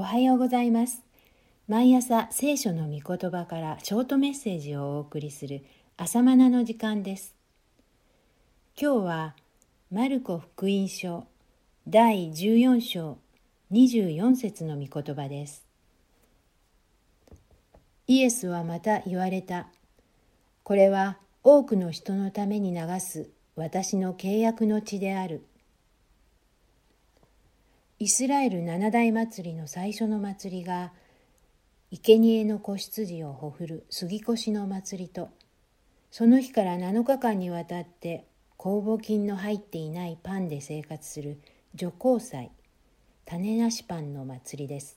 おはようございます。毎朝聖書の御言葉からショートメッセージをお送りする朝マナの時間です。今日はマルコ福音書第14章24節の御言葉です。イエスはまた言われた。これは多くの人のために流す私の契約の地である。イスラエル七大祭りの最初の祭りが生贄の子羊をほふる杉越の祭りとその日から7日間にわたって酵母菌の入っていないパンで生活する除光祭種なしパンの祭りです。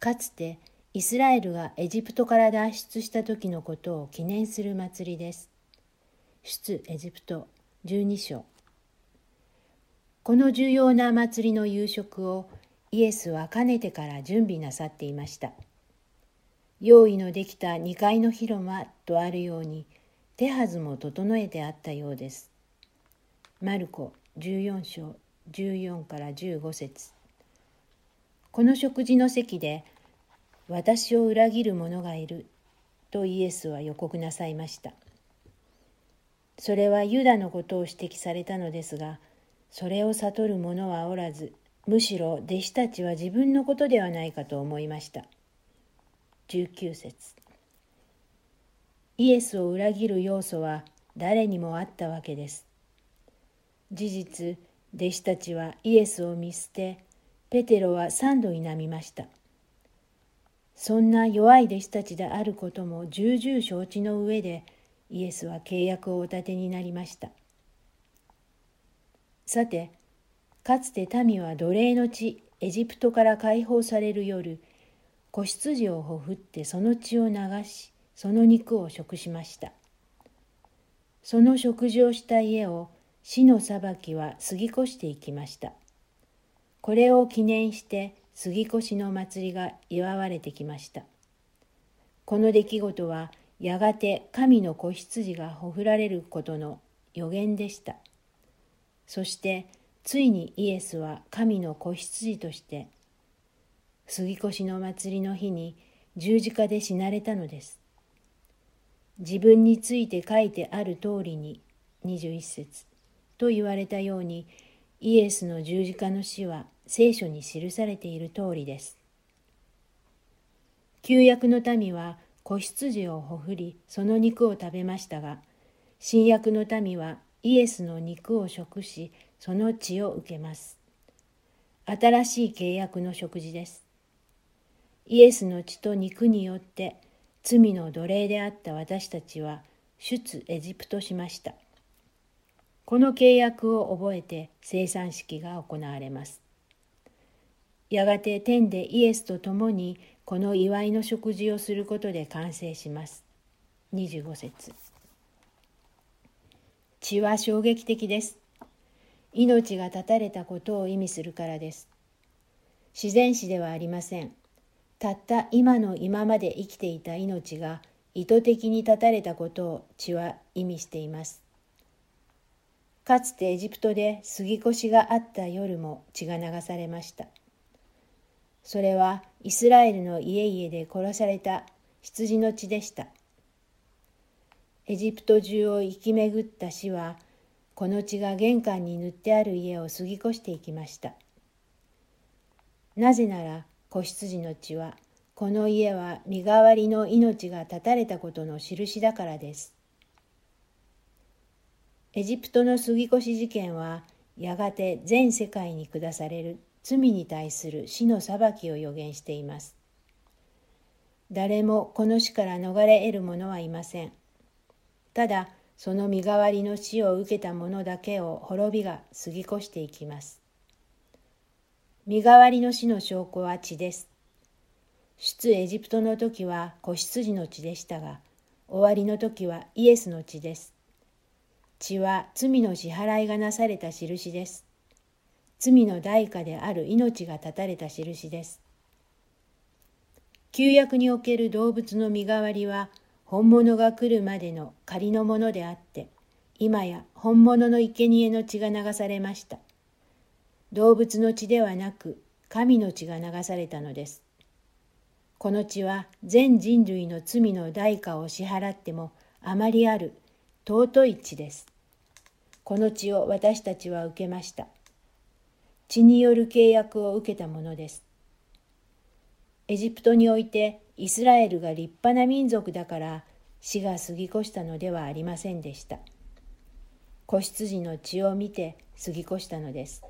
かつてイスラエルがエジプトから脱出した時のことを記念する祭りです。出エジプト12章。この重要な祭りの夕食をイエスはかねてから準備なさっていました。用意のできた2階の広間とあるように手はずも整えてあったようです。マルコ14章14から15節この食事の席で私を裏切る者がいるとイエスは予告なさいました。それはユダのことを指摘されたのですが、それを悟る者はおらず、むしろ弟子たちは自分のことではないかと思いました。19節イエスを裏切る要素は誰にもあったわけです。事実、弟子たちはイエスを見捨て、ペテロは三度否みました。そんな弱い弟子たちであることも重々承知の上で、イエスは契約をお立てになりました。さて、かつて民は奴隷の地エジプトから解放される夜、子羊をほふってその血を流し、その肉を食しました。その食事をした家を死の裁きは過ぎ越していきました。これを記念して杉越しの祭りが祝われてきました。この出来事はやがて神の子羊がほふられることの予言でした。そしてついにイエスは神の子羊として杉越の祭りの日に十字架で死なれたのです。自分について書いてある通りに21節と言われたようにイエスの十字架の死は聖書に記されている通りです。旧約の民は子羊をほふりその肉を食べましたが新約の民はイエスの肉を食し、その血を受けます。新しい契約の食事です。イエスの血と肉によって罪の奴隷であった私たちは出エジプトしました。この契約を覚えて生産式が行われます。やがて天でイエスと共にこの祝いの食事をすることで完成します。25節血は衝撃的です。命が絶たれたことを意味するからです。自然死ではありません。たった今の今まで生きていた命が意図的に絶たれたことを血は意味しています。かつてエジプトで杉越があった夜も血が流されました。それはイスラエルの家々で殺された羊の血でした。エジプト中を行き巡った死はこの血が玄関に塗ってある家を過ぎ越していきました。なぜなら子羊の血はこの家は身代わりの命が絶たれたことの印だからです。エジプトの杉越事件はやがて全世界に下される罪に対する死の裁きを予言しています。誰もこの死から逃れ得る者はいません。ただその身代わりの死を受けた者だけを滅びが過ぎ越していきます。身代わりの死の証拠は血です。出エジプトの時は子羊の血でしたが、終わりの時はイエスの血です。血は罪の支払いがなされた印です。罪の代価である命が絶たれた印です。旧約における動物の身代わりは本物が来るまでの仮のものであって、今や本物の生贄の血が流されました。動物の血ではなく、神の血が流されたのです。この血は全人類の罪の代価を支払ってもあまりある尊い血です。この血を私たちは受けました。血による契約を受けたものです。エジプトにおいてイスラエルが立派な民族だから死が過ぎ越したのではありませんでした。子羊の血を見て過ぎ越したのです。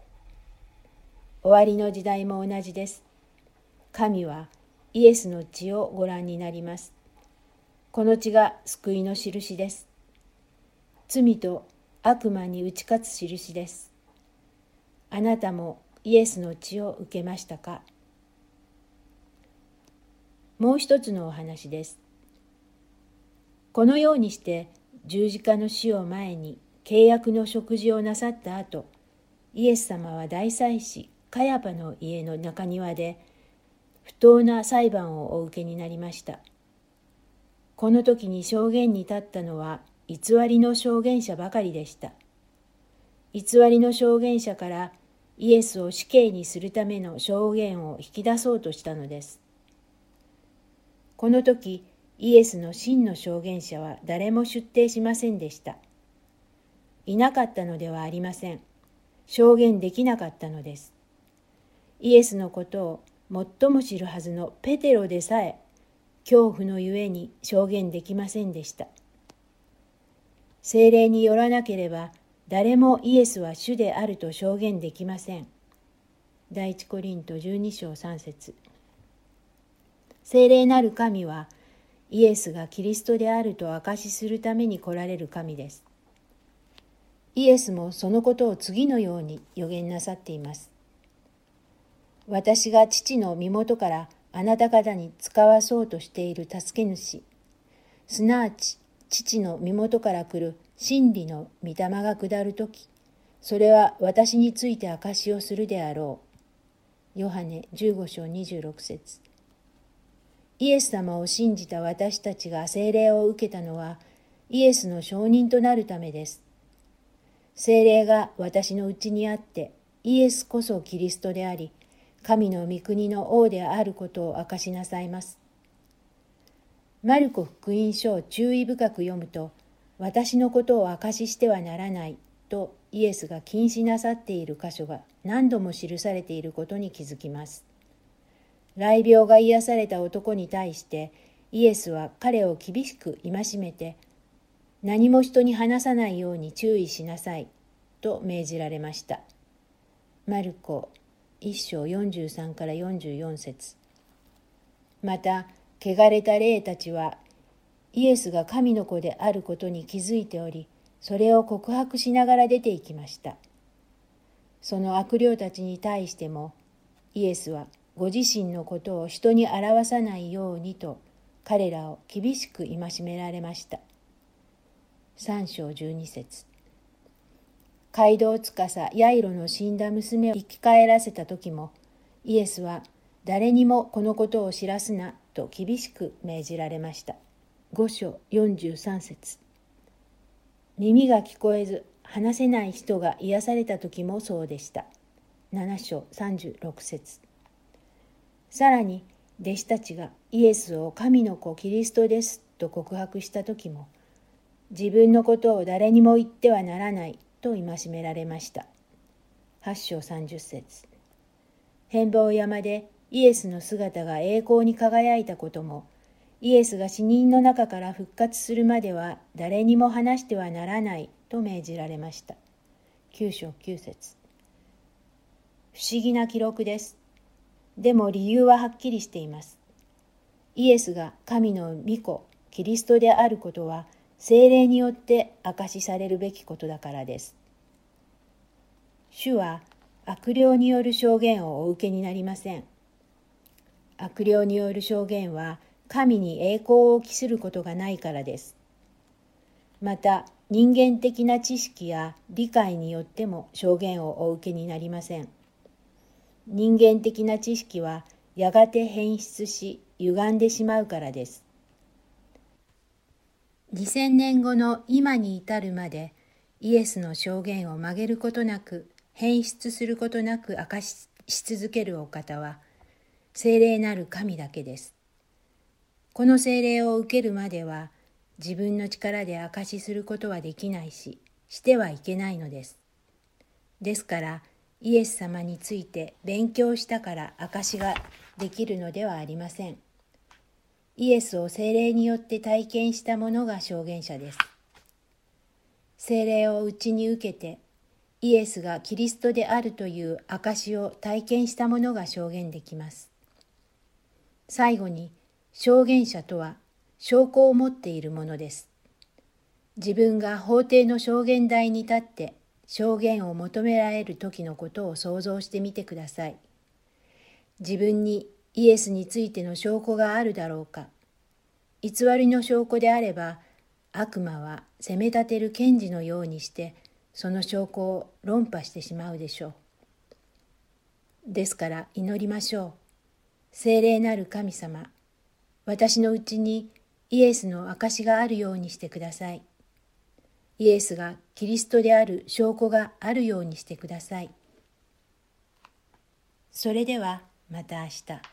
終わりの時代も同じです。神はイエスの血をご覧になります。この血が救いの印です。罪と悪魔に打ち勝つ印です。あなたもイエスの血を受けましたか？もう一つのお話です。このようにして十字架の死を前に契約の食事をなさった後、イエス様は大祭司カヤパの家の中庭で不当な裁判をお受けになりました。この時に証言に立ったのは偽りの証言者ばかりでした。偽りの証言者からイエスを死刑にするための証言を引き出そうとしたのです。この時、イエスの真の証言者は誰も出廷しませんでした。いなかったのではありません。証言できなかったのです。イエスのことを最も知るはずのペテロでさえ恐怖のゆえに証言できませんでした。精霊によらなければ誰もイエスは主であると証言できません。第一コリント12章3節精霊なる神はイエスがキリストであると証しするために来られる神です。イエスもそのことを次のように予言なさっています。私が父の身元からあなた方に使わそうとしている助け主、すなわち父の身元から来る真理の御霊が下るとき、それは私について証しをするであろう。ヨハネ15章26節イエス様を信じた私たちが聖霊を受けたのは、イエスの証人となるためです。聖霊が私のうちにあって、イエスこそキリストであり、神の御国の王であることを明かしなさいます。マルコ福音書を注意深く読むと、私のことを明かししてはならないとイエスが禁止なさっている箇所が何度も記されていることに気づきます。雷病が癒された男に対してイエスは彼を厳しく戒めて何も人に話さないように注意しなさいと命じられました。マルコ1章43から44節また汚れた霊たちはイエスが神の子であることに気づいておりそれを告白しながら出て行きましたその悪霊たちに対してもイエスはご自身のことを人に表さないようにと彼らを厳しく戒められました。三章十二節。街道司ヤイロの死んだ娘を生き返らせた時もイエスは誰にもこのことを知らすなと厳しく命じられました。五章四十三節。耳が聞こえず話せない人が癒された時もそうでした。七章三十六節。さらに弟子たちがイエスを神の子キリストですと告白した時も自分のことを誰にも言ってはならないと戒められました。8章30節変貌山でイエスの姿が栄光に輝いたことも、イエスが死人の中から復活するまでは誰にも話してはならないと命じられました。9章9節不思議な記録です。でも理由ははっきりしています。イエスが神の御子、キリストであることは、精霊によって証しされるべきことだからです。主は悪霊による証言をお受けになりません。悪霊による証言は神に栄光を期することがないからです。また人間的な知識や理解によっても証言をお受けになりません。人間的な知識はやがて変質し歪んでしまうからです。2000年後の今に至るまでイエスの証言を曲げることなく変質することなく明かしし続けるお方は精霊なる神だけです。この精霊を受けるまでは自分の力で証しすることはできないししてはいけないのです。ですからイエス様について勉強したから証ができるのではありません。イエスを精霊によって体験した者が証言者です。精霊を内に受けてイエスがキリストであるという証を体験した者が証言できます。最後に証言者とは証拠を持っているものです。自分が法廷の証言台に立って証言を求められる時のことを想像してみてください。自分にイエスについての証拠があるだろうか。偽りの証拠であれば、悪魔は責め立てる検事のようにして、その証拠を論破してしまうでしょう。ですから祈りましょう。聖霊なる神様、私のうちにイエスの証があるようにしてください。イエスがキリストである証拠があるようにしてください。それではまた明日。